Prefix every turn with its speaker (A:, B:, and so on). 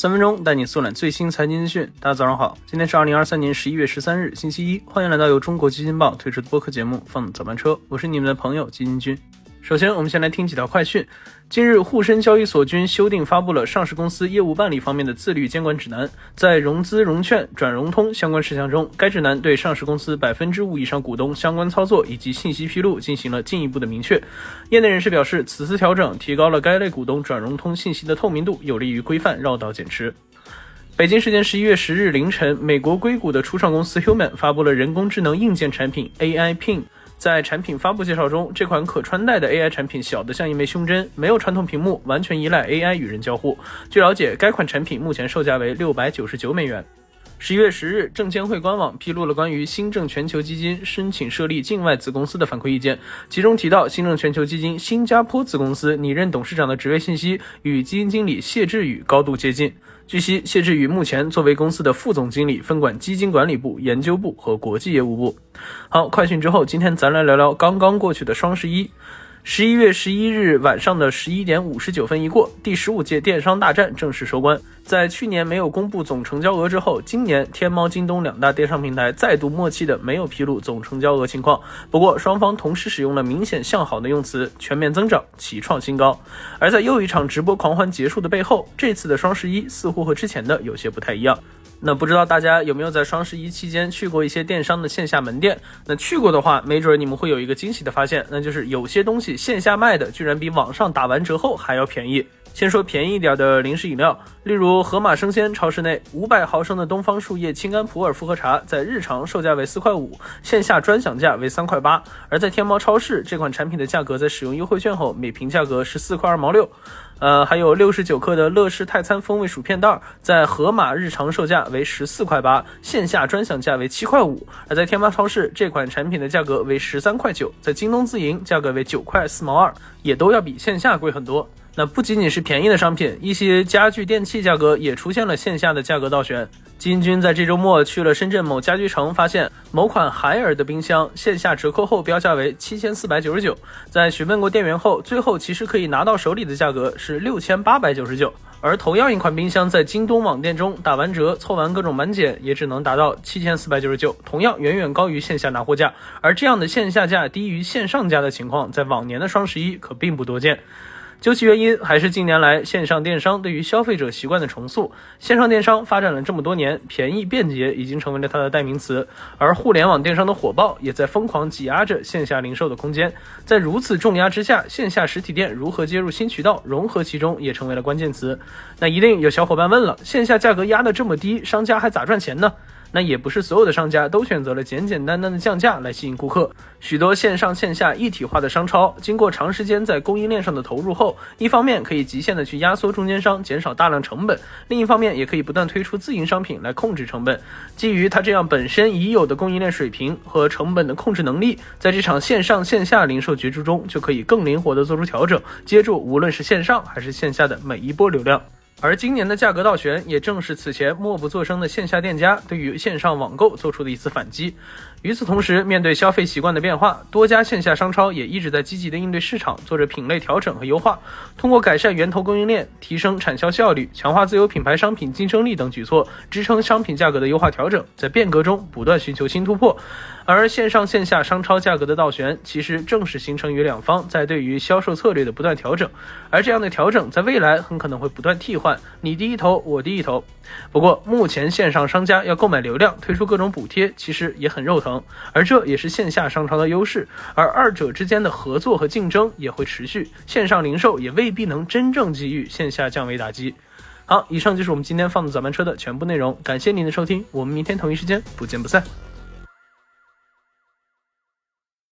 A: 三分钟带你速览最新财经资讯。大家早上好，今天是二零二三年十一月十三日，星期一。欢迎来到由中国基金报推出的播客节目《放早班车》，我是你们的朋友基金君。首先，我们先来听几条快讯。近日，沪深交易所均修订发布了上市公司业务办理方面的自律监管指南。在融资融券转融通相关事项中，该指南对上市公司百分之五以上股东相关操作以及信息披露进行了进一步的明确。业内人士表示，此次调整提高了该类股东转融通信息的透明度，有利于规范绕道减持。北京时间十一月十日凌晨，美国硅谷的初创公司 Human 发布了人工智能硬件产品 AI Pin。在产品发布介绍中，这款可穿戴的 AI 产品小得像一枚胸针，没有传统屏幕，完全依赖 AI 与人交互。据了解，该款产品目前售价为六百九十九美元。十一月十日，证监会官网披露了关于新政全球基金申请设立境外子公司的反馈意见，其中提到新政全球基金新加坡子公司拟任董事长的职位信息与基金经理谢志宇高度接近。据悉，谢志宇目前作为公司的副总经理，分管基金管理部、研究部和国际业务部。好，快讯之后，今天咱来聊聊刚刚过去的双十一。十一月十一日晚上的十一点五十九分一过，第十五届电商大战正式收官。在去年没有公布总成交额之后，今年天猫、京东两大电商平台再度默契的没有披露总成交额情况。不过，双方同时使用了明显向好的用词，全面增长，齐创新高。而在又一场直播狂欢结束的背后，这次的双十一似乎和之前的有些不太一样。那不知道大家有没有在双十一期间去过一些电商的线下门店？那去过的话，没准你们会有一个惊喜的发现，那就是有些东西线下卖的居然比网上打完折后还要便宜。先说便宜一点的零食饮料，例如盒马生鲜超市内五百毫升的东方树叶青柑普洱复合茶，在日常售价为四块五，线下专享价为三块八；而在天猫超市，这款产品的价格在使用优惠券后，每瓶价格是四块二毛六。呃，还有六十九克的乐事泰餐风味薯片袋，在盒马日常售价为十四块八，线下专享价为七块五；而在天猫超市，这款产品的价格为十三块九，在京东自营价格为九块四毛二，也都要比线下贵很多。那不仅仅是便宜的商品，一些家具电器价格也出现了线下的价格倒悬。金军在这周末去了深圳某家居城，发现某款海尔的冰箱线下折扣后标价为七千四百九十九，在询问过店员后，最后其实可以拿到手里的价格是六千八百九十九。而同样一款冰箱在京东网店中打完折、凑完各种满减，也只能达到七千四百九十九，同样远远高于线下拿货价。而这样的线下价低于线上价的情况，在往年的双十一可并不多见。究其原因，还是近年来线上电商对于消费者习惯的重塑。线上电商发展了这么多年，便宜便捷已经成为了它的代名词，而互联网电商的火爆也在疯狂挤压着线下零售的空间。在如此重压之下，线下实体店如何接入新渠道，融合其中，也成为了关键词。那一定有小伙伴问了：线下价格压得这么低，商家还咋赚钱呢？那也不是所有的商家都选择了简简单单的降价来吸引顾客。许多线上线下一体化的商超，经过长时间在供应链上的投入后，一方面可以极限的去压缩中间商，减少大量成本；另一方面也可以不断推出自营商品来控制成本。基于它这样本身已有的供应链水平和成本的控制能力，在这场线上线下零售角逐中，就可以更灵活的做出调整，接住无论是线上还是线下的每一波流量。而今年的价格倒悬，也正是此前默不作声的线下店家对于线上网购做出的一次反击。与此同时，面对消费习惯的变化，多家线下商超也一直在积极的应对市场，做着品类调整和优化。通过改善源头供应链、提升产销效率、强化自有品牌商品竞争力等举措，支撑商品价格的优化调整，在变革中不断寻求新突破。而线上线下商超价格的倒悬，其实正是形成于两方在对于销售策略的不断调整。而这样的调整，在未来很可能会不断替换，你低一头，我低一头。不过，目前线上商家要购买流量，推出各种补贴，其实也很肉疼，而这也是线下商超的优势。而二者之间的合作和竞争也会持续，线上零售也未必能真正给予线下降维打击。好，以上就是我们今天放的早班车的全部内容，感谢您的收听，我们明天同一时间不见不散。